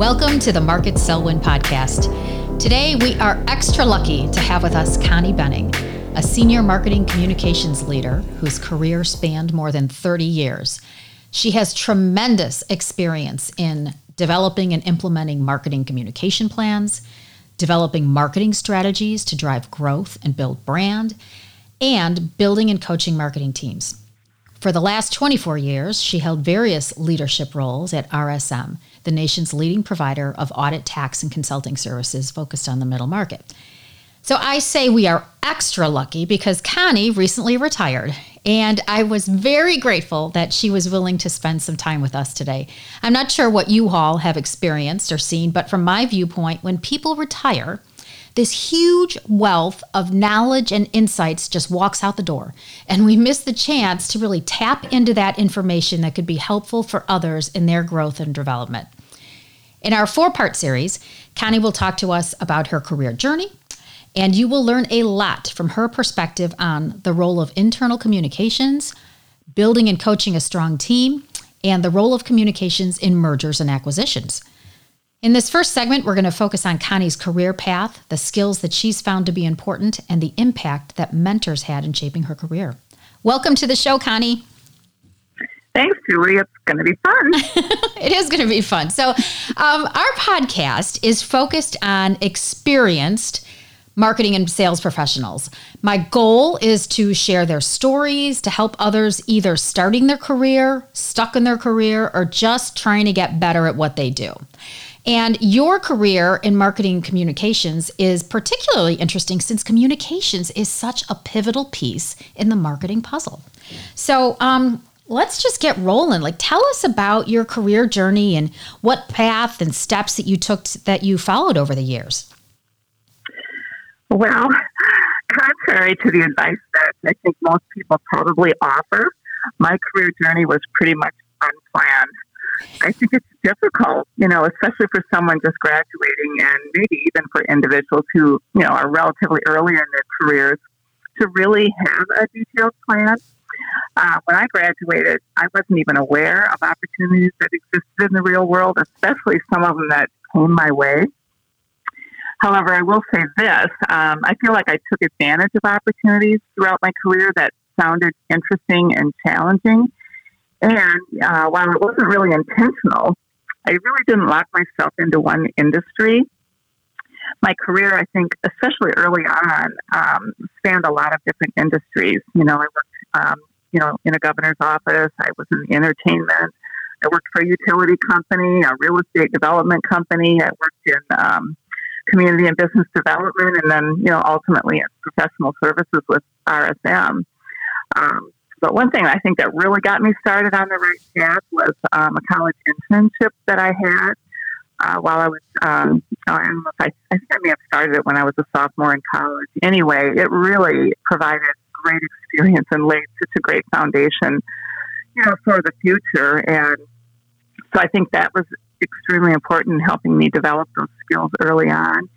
Welcome to the Market Sell Win podcast. Today, we are extra lucky to have with us Connie Benning, a senior marketing communications leader whose career spanned more than 30 years. She has tremendous experience in developing and implementing marketing communication plans, developing marketing strategies to drive growth and build brand, and building and coaching marketing teams. For the last 24 years, she held various leadership roles at RSM, the nation's leading provider of audit, tax, and consulting services focused on the middle market. So I say we are extra lucky because Connie recently retired, and I was very grateful that she was willing to spend some time with us today. I'm not sure what you all have experienced or seen, but from my viewpoint, when people retire, this huge wealth of knowledge and insights just walks out the door. And we miss the chance to really tap into that information that could be helpful for others in their growth and development. In our four part series, Connie will talk to us about her career journey, and you will learn a lot from her perspective on the role of internal communications, building and coaching a strong team, and the role of communications in mergers and acquisitions. In this first segment, we're going to focus on Connie's career path, the skills that she's found to be important, and the impact that mentors had in shaping her career. Welcome to the show, Connie. Thanks, Julie. It's going to be fun. it is going to be fun. So, um, our podcast is focused on experienced marketing and sales professionals. My goal is to share their stories to help others either starting their career, stuck in their career, or just trying to get better at what they do. And your career in marketing communications is particularly interesting since communications is such a pivotal piece in the marketing puzzle. So, um, let's just get rolling. Like, tell us about your career journey and what path and steps that you took that you followed over the years. Well, contrary to the advice that I think most people probably offer, my career journey was pretty much unplanned. I think it's difficult, you know, especially for someone just graduating and maybe even for individuals who, you know, are relatively early in their careers to really have a detailed plan. Uh, when I graduated, I wasn't even aware of opportunities that existed in the real world, especially some of them that came my way. However, I will say this um, I feel like I took advantage of opportunities throughout my career that sounded interesting and challenging. And uh, while it wasn't really intentional, I really didn't lock myself into one industry. My career, I think, especially early on, um, spanned a lot of different industries. You know, I worked, um, you know, in a governor's office. I was in entertainment. I worked for a utility company, a real estate development company. I worked in um, community and business development, and then, you know, ultimately in professional services with RSM. Um, but one thing I think that really got me started on the right path was um, a college internship that I had uh, while I was, um, I don't know if I, I think I may have started it when I was a sophomore in college. Anyway, it really provided great experience and laid such a great foundation, you know, for the future. And so I think that was extremely important in helping me develop those skills early on.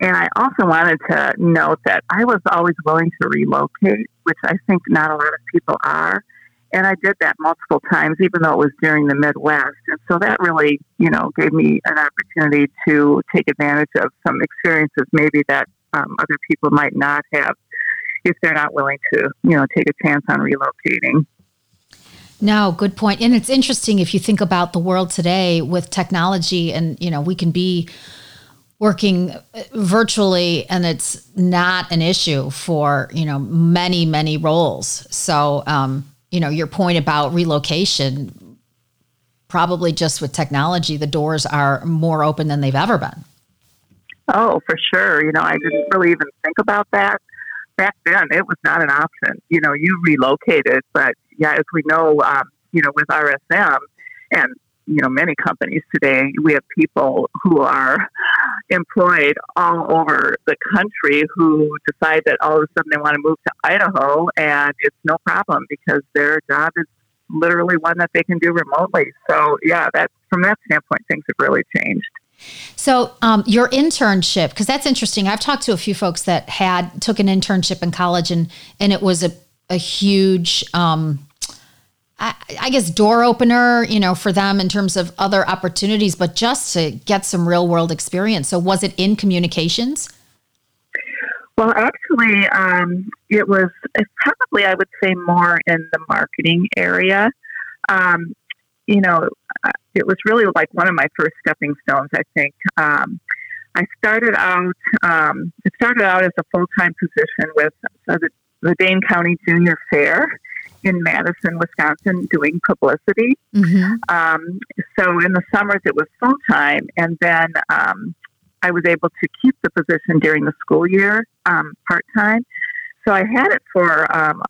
And I also wanted to note that I was always willing to relocate, which I think not a lot of people are. And I did that multiple times, even though it was during the Midwest. And so that really, you know, gave me an opportunity to take advantage of some experiences maybe that um, other people might not have if they're not willing to, you know, take a chance on relocating. No, good point. And it's interesting if you think about the world today with technology and, you know, we can be working virtually and it's not an issue for you know many many roles. So um, you know your point about relocation probably just with technology the doors are more open than they've ever been. Oh for sure. You know i didn't really even think about that. Back then it was not an option. You know you relocated but yeah as we know um, you know with RSM and you know many companies today. We have people who are employed all over the country who decide that all of a sudden they want to move to Idaho and it's no problem because their job is literally one that they can do remotely. So yeah that from that standpoint things have really changed. So um, your internship because that's interesting. I've talked to a few folks that had took an internship in college and and it was a, a huge um, I, guess door opener, you know, for them in terms of other opportunities, but just to get some real world experience. So, was it in communications? Well, actually, um, it was probably, I would say, more in the marketing area. Um, you know, uh, it was really like one of my first stepping stones, I think. Um, I started out, um, it started out as a full time position with uh, the, the Dane County Junior Fair in Madison, Wisconsin, doing publicity. Mm-hmm. Um, so in the summers, it was full time, and then um, I was able to keep the position during the school year um, part time. So I had it for um,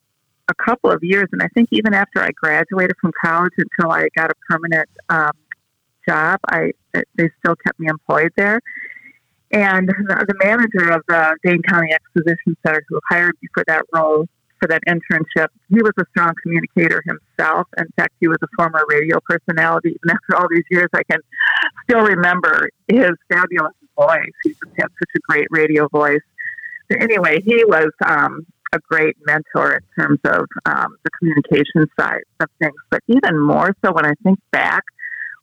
a couple of years, and I think even after I graduated from college until I got a permanent um, job, I they still kept me employed there. And the, the manager of the Dane County Exposition Center, who hired me for that role, for that internship, he was a strong communicator himself. In fact, he was a former radio personality. And after all these years, I can still remember his fabulous voice. He just had such a great radio voice. But anyway, he was um, a great mentor in terms of um, the communication side of things. But even more so, when I think back,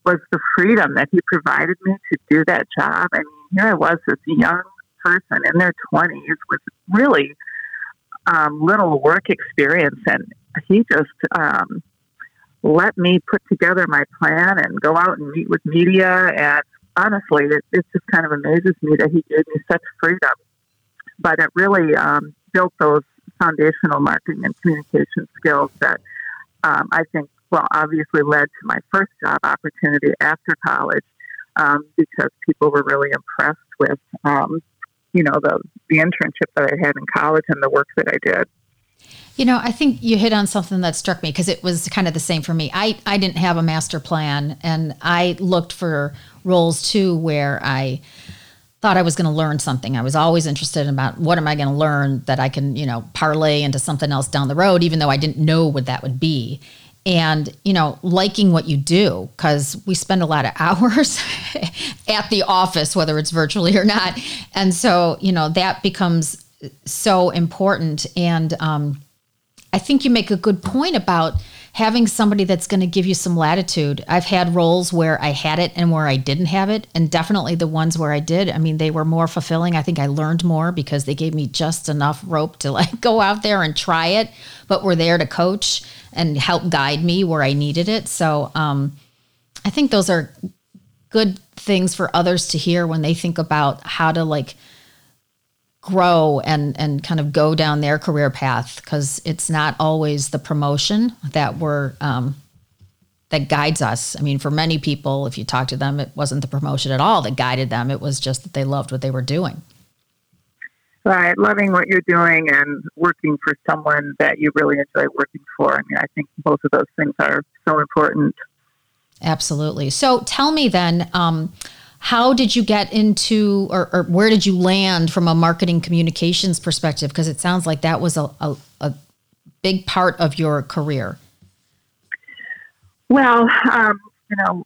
was the freedom that he provided me to do that job. I mean, here I was, this young person in their 20s with really um, little work experience, and he just um, let me put together my plan and go out and meet with media. And honestly, it, it just kind of amazes me that he gave me such freedom. But it really um, built those foundational marketing and communication skills that um, I think, well, obviously led to my first job opportunity after college um, because people were really impressed with, um, you know, the, the internship that I had in college and the work that I did. You know, I think you hit on something that struck me because it was kind of the same for me. I, I didn't have a master plan and I looked for roles too where I thought I was going to learn something. I was always interested about what am I going to learn that I can, you know, parlay into something else down the road, even though I didn't know what that would be and you know liking what you do because we spend a lot of hours at the office whether it's virtually or not. And so you know that becomes so important. And um, i think you make a good point about having somebody that's going to give you some latitude. I've had roles where i had it and where i didn't have it and definitely the ones where i did i mean they were more fulfilling. I think i learned more because they gave me just enough rope to like go out there and try it but were there to coach and help guide me where I needed it. So um, I think those are good things for others to hear when they think about how to like grow and and kind of go down their career path because it's not always the promotion that we're um, that guides us. I mean, for many people, if you talk to them, it wasn't the promotion at all that guided them. It was just that they loved what they were doing. Right, loving what you're doing and working for someone that you really enjoy working for. I mean, I think both of those things are so important. Absolutely. So tell me then, um, how did you get into, or, or, where did you land from a marketing communications perspective? Because it sounds like that was a, a, a big part of your career. Well, um, you know,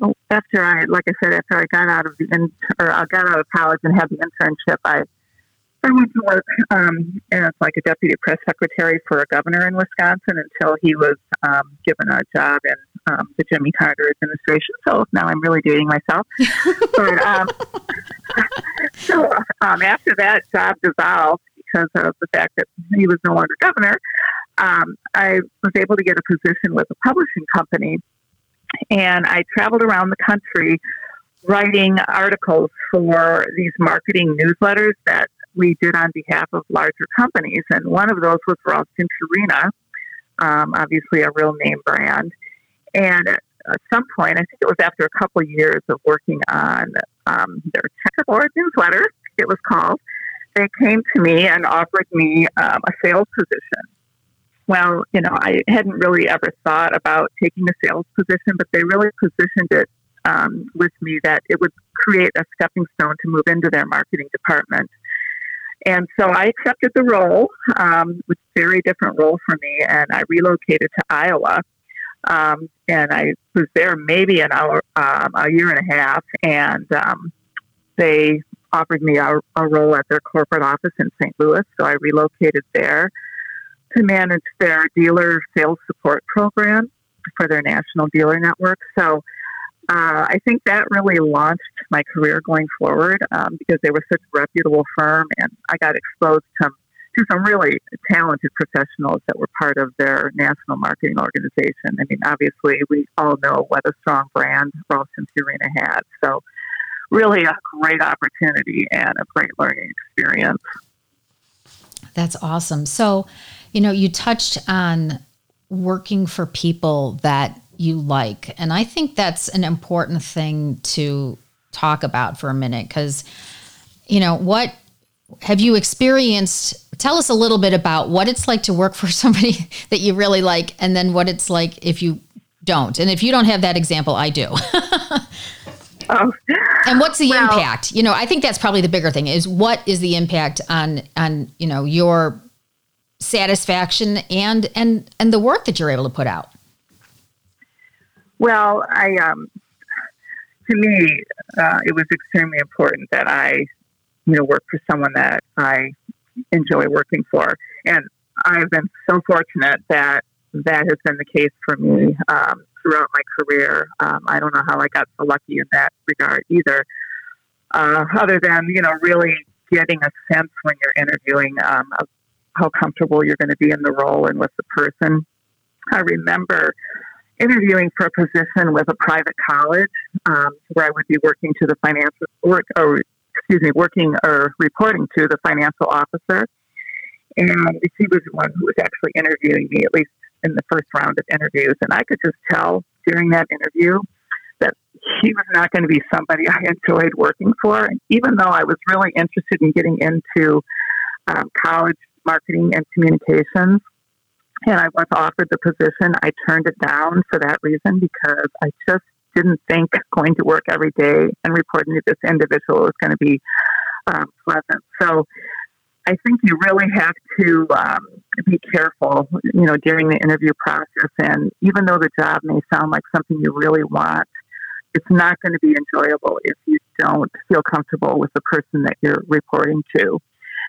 uh, after I, like I said, after I got out of the, in, or I got out of college and had the internship, I I went to work um, as like a deputy press secretary for a governor in Wisconsin until he was um, given a job in um, the Jimmy Carter administration. So now I'm really dating myself. but um, so um, after that job dissolved because of the fact that he was no longer governor, um, I was able to get a position with a publishing company, and I traveled around the country writing articles for these marketing newsletters that we did on behalf of larger companies. And one of those was Ralston Purina, um, obviously a real name brand. And at some point, I think it was after a couple years of working on um, their checkerboard newsletter, it was called, they came to me and offered me um, a sales position. Well, you know, I hadn't really ever thought about taking a sales position, but they really positioned it um, with me that it would create a stepping stone to move into their marketing department. And so I accepted the role, um, which was a very different role for me, and I relocated to Iowa. Um, and I was there maybe an hour, um, a year and a half, and um, they offered me a, a, role at their corporate office in St. Louis, so I relocated there. to manage their dealer sales support program for their national dealer network. So uh, I think that really launched my career going forward um, because they were such a reputable firm, and I got exposed to, to some really talented professionals that were part of their national marketing organization. I mean, obviously, we all know what a strong brand Ralston Purina had. So, really, a great opportunity and a great learning experience. That's awesome. So, you know, you touched on working for people that you like. And I think that's an important thing to talk about for a minute because, you know, what have you experienced? Tell us a little bit about what it's like to work for somebody that you really like, and then what it's like if you don't. And if you don't have that example, I do. oh. And what's the well, impact? You know, I think that's probably the bigger thing is what is the impact on on you know your satisfaction and and and the work that you're able to put out. Well, I um, to me, uh, it was extremely important that I, you know, work for someone that I enjoy working for, and I've been so fortunate that that has been the case for me um, throughout my career. Um, I don't know how I got so lucky in that regard either, uh, other than you know really getting a sense when you're interviewing um, of how comfortable you're going to be in the role and with the person. I remember interviewing for a position with a private college um, where I would be working to the financial work or excuse me, working or reporting to the financial officer. And she was the one who was actually interviewing me, at least in the first round of interviews. And I could just tell during that interview that he was not going to be somebody I enjoyed working for. And even though I was really interested in getting into um, college marketing and communications, and I was offered the position. I turned it down for that reason because I just didn't think going to work every day and reporting to this individual was going to be um, pleasant. So I think you really have to um, be careful, you know, during the interview process. And even though the job may sound like something you really want, it's not going to be enjoyable if you don't feel comfortable with the person that you're reporting to.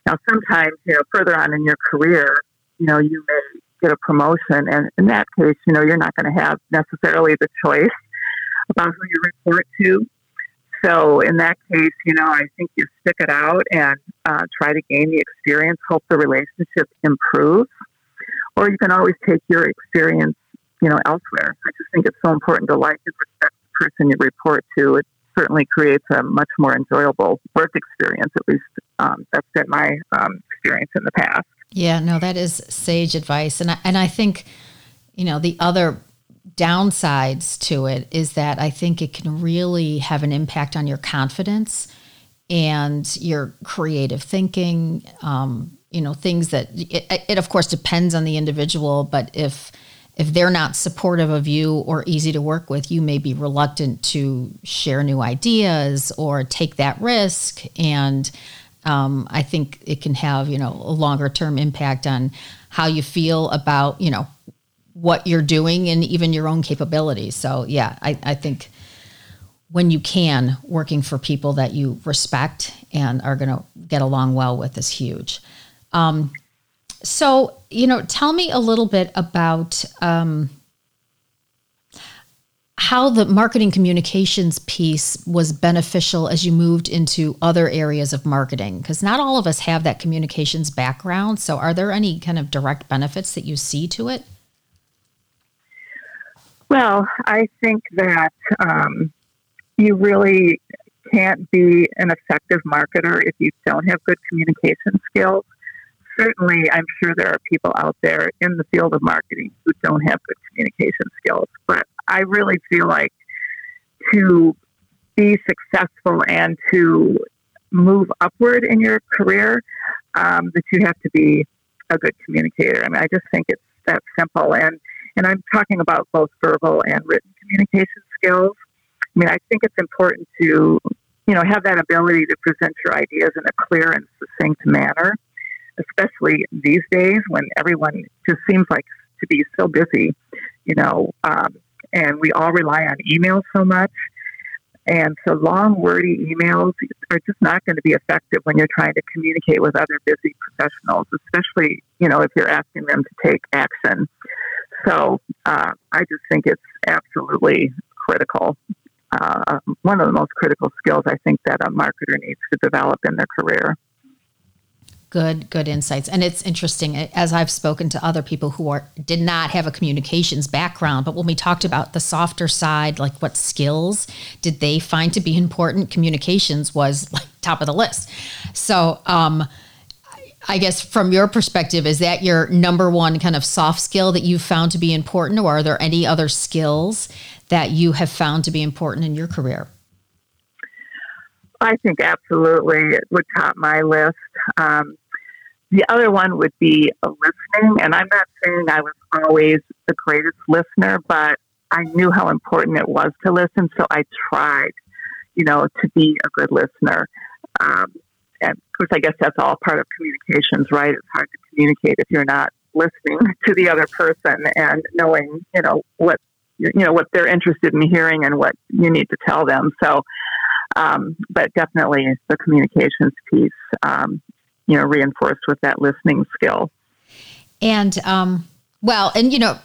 Now, sometimes, you know, further on in your career, you know, you may get a promotion, and in that case, you know, you're not going to have necessarily the choice about who you report to. So in that case, you know, I think you stick it out and uh, try to gain the experience, hope the relationship improves, or you can always take your experience, you know, elsewhere. I just think it's so important to like and respect the person you report to. It certainly creates a much more enjoyable work experience. At least um, that's been my um, experience in the past. Yeah, no, that is sage advice, and I, and I think, you know, the other downsides to it is that I think it can really have an impact on your confidence and your creative thinking. Um, you know, things that it, it of course depends on the individual, but if if they're not supportive of you or easy to work with, you may be reluctant to share new ideas or take that risk. And um, I think it can have, you know, a longer term impact on how you feel about, you know, what you're doing and even your own capabilities. So, yeah, I, I think when you can, working for people that you respect and are going to get along well with is huge. Um, so, you know, tell me a little bit about um, how the marketing communications piece was beneficial as you moved into other areas of marketing. Because not all of us have that communications background. So, are there any kind of direct benefits that you see to it? Well, I think that um, you really can't be an effective marketer if you don't have good communication skills certainly, I'm sure there are people out there in the field of marketing who don't have good communication skills. But I really feel like to be successful and to move upward in your career, um, that you have to be a good communicator. I mean, I just think it's that simple. And and I'm talking about both verbal and written communication skills. I mean, I think it's important to you know have that ability to present your ideas in a clear and succinct manner especially these days when everyone just seems like to be so busy, you know, um, and we all rely on email so much. and so long, wordy emails are just not going to be effective when you're trying to communicate with other busy professionals, especially, you know, if you're asking them to take action. So uh, I just think it's absolutely critical. Uh, one of the most critical skills I think that a marketer needs to develop in their career good good insights and it's interesting as i've spoken to other people who are did not have a communications background but when we talked about the softer side like what skills did they find to be important communications was like top of the list so um I guess from your perspective, is that your number one kind of soft skill that you've found to be important, or are there any other skills that you have found to be important in your career? I think absolutely it would top my list. Um, the other one would be listening. And I'm not saying I was always the greatest listener, but I knew how important it was to listen. So I tried, you know, to be a good listener. Um, and of course, I guess that's all part of communications, right? It's hard to communicate if you're not listening to the other person and knowing, you know, what you know what they're interested in hearing and what you need to tell them. So, um, but definitely the communications piece um, you know, reinforced with that listening skill. And, um, well, and you know,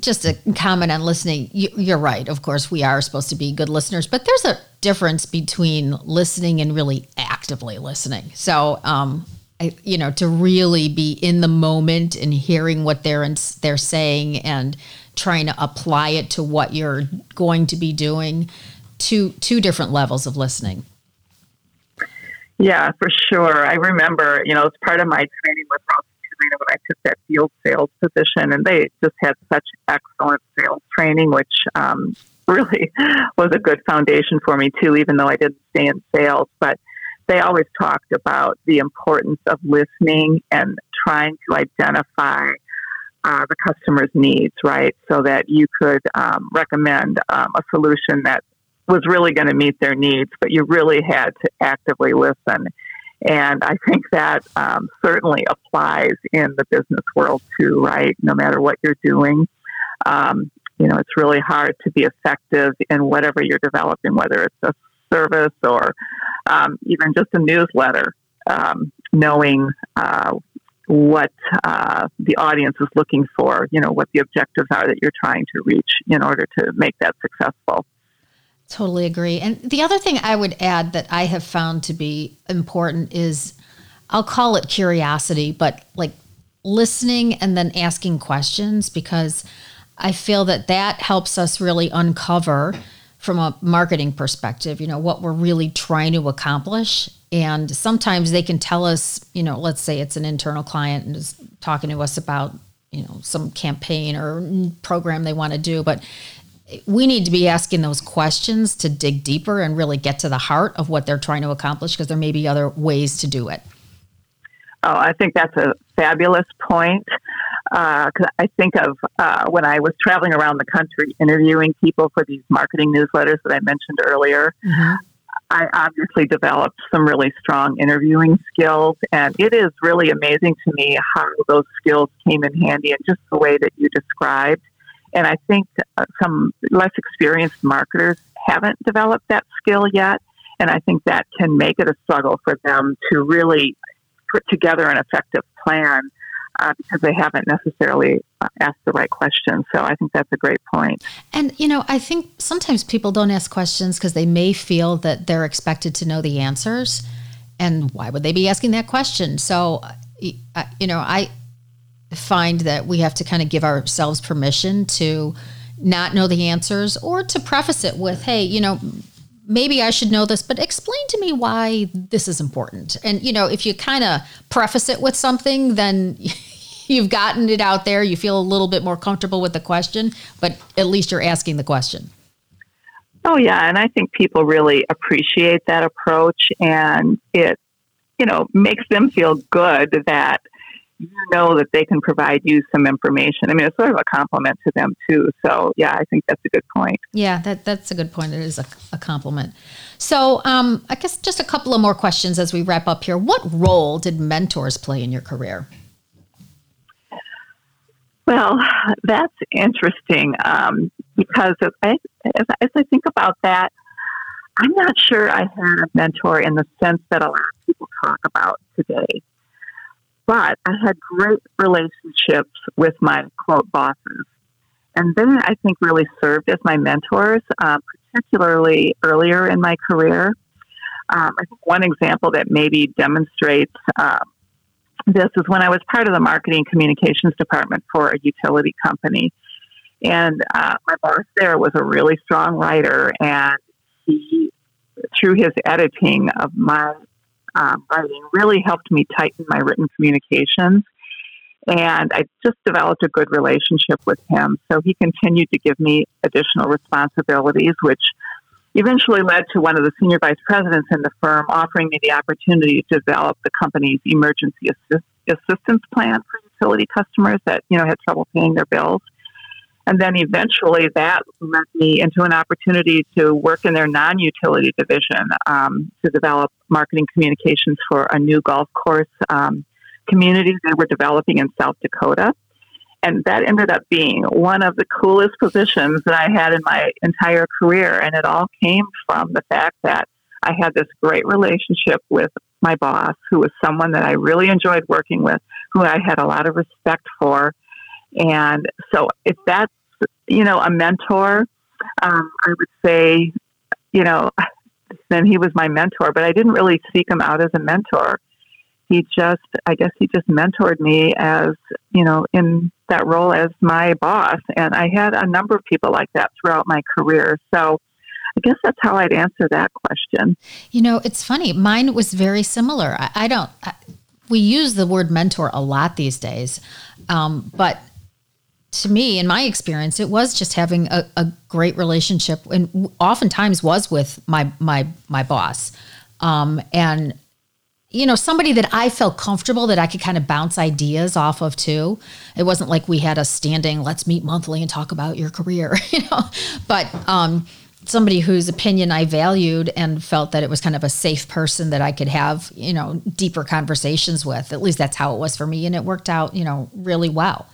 just a comment on listening. You, are right. Of course, we are supposed to be good listeners, but there's a difference between listening and really actively listening. So, um, I, you know, to really be in the moment and hearing what they're in, they're saying and trying to apply it to what you're going to be doing. Two two different levels of listening. Yeah, for sure. I remember, you know, as part of my training with Ross when I took that field sales position, and they just had such excellent sales training, which um, really was a good foundation for me too, even though I didn't stay in sales. But they always talked about the importance of listening and trying to identify uh, the customer's needs, right? So that you could um, recommend um, a solution that was really going to meet their needs, but you really had to actively listen. And I think that um, certainly applies in the business world too, right? No matter what you're doing, um, you know, it's really hard to be effective in whatever you're developing, whether it's a service or um, even just a newsletter, um, knowing uh, what uh, the audience is looking for, you know, what the objectives are that you're trying to reach in order to make that successful. Totally agree. And the other thing I would add that I have found to be important is I'll call it curiosity, but like listening and then asking questions because I feel that that helps us really uncover from a marketing perspective, you know, what we're really trying to accomplish. And sometimes they can tell us, you know, let's say it's an internal client and is talking to us about, you know, some campaign or program they want to do, but we need to be asking those questions to dig deeper and really get to the heart of what they're trying to accomplish because there may be other ways to do it. Oh, I think that's a fabulous point. Because uh, I think of uh, when I was traveling around the country interviewing people for these marketing newsletters that I mentioned earlier. Mm-hmm. I obviously developed some really strong interviewing skills, and it is really amazing to me how those skills came in handy and just the way that you described. And I think uh, some less experienced marketers haven't developed that skill yet. And I think that can make it a struggle for them to really put together an effective plan uh, because they haven't necessarily uh, asked the right questions. So I think that's a great point. And, you know, I think sometimes people don't ask questions because they may feel that they're expected to know the answers. And why would they be asking that question? So, uh, you know, I, find that we have to kind of give ourselves permission to not know the answers or to preface it with, hey, you know, maybe I should know this, but explain to me why this is important. And, you know, if you kind of preface it with something, then you've gotten it out there. You feel a little bit more comfortable with the question, but at least you're asking the question. Oh, yeah. And I think people really appreciate that approach. And it, you know, makes them feel good that you know that they can provide you some information. I mean, it's sort of a compliment to them too. So yeah, I think that's a good point. Yeah, that that's a good point. It is a, a compliment. So um, I guess just a couple of more questions as we wrap up here. What role did mentors play in your career? Well, that's interesting um, because as I, as I think about that, I'm not sure I had a mentor in the sense that a lot of people talk about today. But I had great relationships with my quote bosses. And they, I think, really served as my mentors, uh, particularly earlier in my career. Um, I think one example that maybe demonstrates uh, this is when I was part of the marketing communications department for a utility company. And uh, my boss there was a really strong writer, and he, through his editing of my um, writing, really helped me tighten my written communications. And I just developed a good relationship with him. So he continued to give me additional responsibilities, which eventually led to one of the senior vice presidents in the firm offering me the opportunity to develop the company's emergency assist- assistance plan for utility customers that you know had trouble paying their bills. And then eventually that led me into an opportunity to work in their non utility division um, to develop marketing communications for a new golf course um, community they were developing in South Dakota. And that ended up being one of the coolest positions that I had in my entire career. And it all came from the fact that I had this great relationship with my boss, who was someone that I really enjoyed working with, who I had a lot of respect for and so if that's, you know, a mentor, um, I would say, you know, then he was my mentor, but I didn't really seek him out as a mentor. He just, I guess he just mentored me as, you know, in that role as my boss. And I had a number of people like that throughout my career. So, I guess that's how I'd answer that question. You know, it's funny. Mine was very similar. I, I don't, I, we use the word mentor a lot these days, um, but to me, in my experience, it was just having a, a great relationship, and oftentimes was with my my my boss, um, and you know somebody that I felt comfortable that I could kind of bounce ideas off of too. It wasn't like we had a standing let's meet monthly and talk about your career, you know, but um, somebody whose opinion I valued and felt that it was kind of a safe person that I could have you know deeper conversations with. At least that's how it was for me, and it worked out you know really well.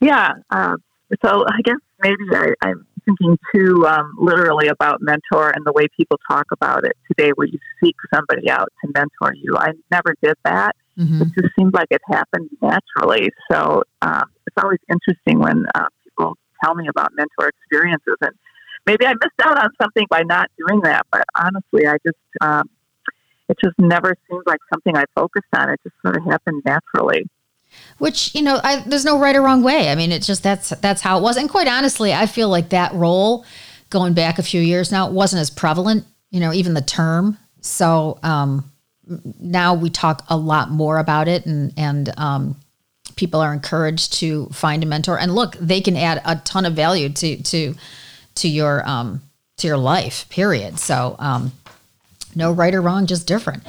Yeah. Uh, so I guess maybe I, am thinking too um, literally about mentor and the way people talk about it today, where you seek somebody out to mentor you. I never did that. Mm-hmm. It just seemed like it happened naturally. So um, it's always interesting when uh, people tell me about mentor experiences, and maybe I missed out on something by not doing that. But honestly, I just um, it just never seemed like something I focused on. It just sort of happened naturally which you know I, there's no right or wrong way. I mean it's just that's that's how it was. And quite honestly i feel like that role going back a few years now wasn't as prevalent you know even the term. So um, now we talk a lot more about it and and um, people are encouraged to find a mentor. And look they can add a ton of value to to to your um to your life period. So um no right or wrong just different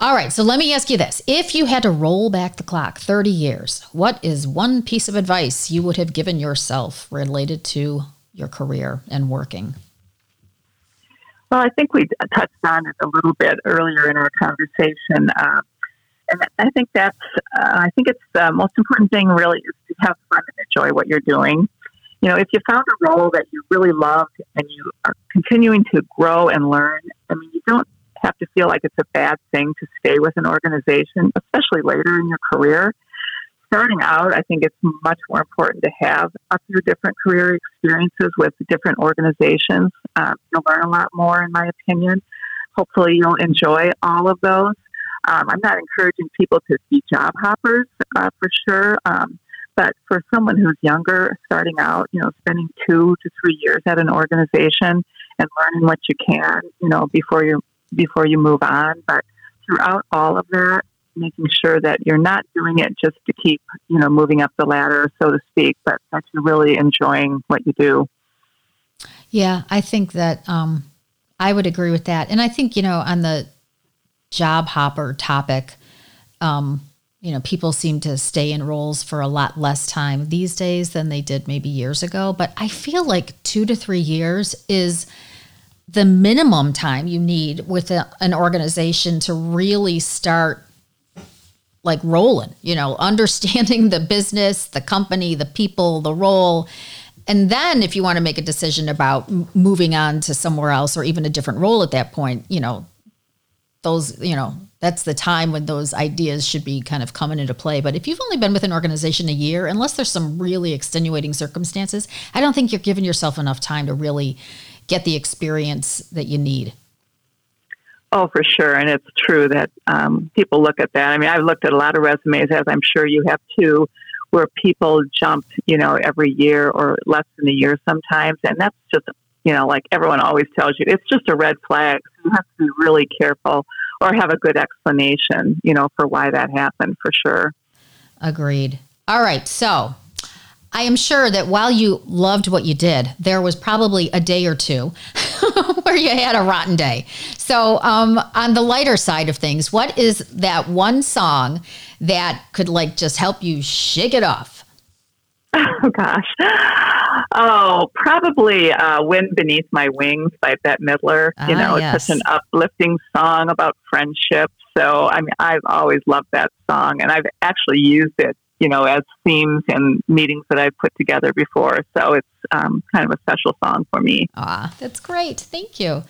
all right, so let me ask you this. If you had to roll back the clock 30 years, what is one piece of advice you would have given yourself related to your career and working? Well, I think we touched on it a little bit earlier in our conversation. Uh, and I think that's, uh, I think it's the most important thing really is to have fun and enjoy what you're doing. You know, if you found a role that you really loved and you are continuing to grow and learn, I mean, you don't have to feel like it's a bad thing to stay with an organization, especially later in your career. Starting out, I think it's much more important to have a few different career experiences with different organizations. Um, you'll learn a lot more, in my opinion. Hopefully, you'll enjoy all of those. Um, I'm not encouraging people to be job hoppers uh, for sure. Um, but for someone who's younger, starting out, you know, spending two to three years at an organization and learning what you can, you know, before you before you move on. But throughout all of that, making sure that you're not doing it just to keep, you know, moving up the ladder, so to speak, but that you're really enjoying what you do. Yeah, I think that um, I would agree with that. And I think, you know, on the job hopper topic, um, you know, people seem to stay in roles for a lot less time these days than they did maybe years ago. But I feel like two to three years is the minimum time you need with a, an organization to really start like rolling, you know, understanding the business, the company, the people, the role, And then if you want to make a decision about moving on to somewhere else or even a different role at that point, you know, those, you know, that's the time when those ideas should be kind of coming into play. But if you've only been with an organization a year, unless there's some really extenuating circumstances, I don't think you're giving yourself enough time to really get the experience that you need. Oh, for sure. And it's true that um, people look at that. I mean, I've looked at a lot of resumes, as I'm sure you have too, where people jump, you know, every year or less than a year sometimes. And that's just, you know, like everyone always tells you, it's just a red flag. So you have to be really careful or have a good explanation, you know, for why that happened for sure. Agreed. All right. So I am sure that while you loved what you did, there was probably a day or two where you had a rotten day. So, um, on the lighter side of things, what is that one song that could like just help you shake it off? Oh gosh. Oh, probably uh, "Wind Beneath My Wings" by Bette Midler. You Ah, know, yes. it's such an uplifting song about friendship. So, I mean, I've always loved that song, and I've actually used it, you know, as themes and meetings that I've put together before. So, it's um, kind of a special song for me. Ah, that's great. Thank you.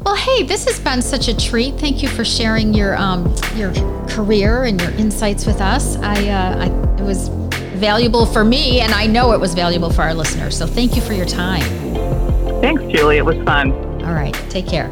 Well, hey, this has been such a treat. Thank you for sharing your um, your career and your insights with us. I, uh, I it was valuable for me, and I know it was valuable for our listeners. So thank you for your time. Thanks, Julie. It was fun. All right, take care.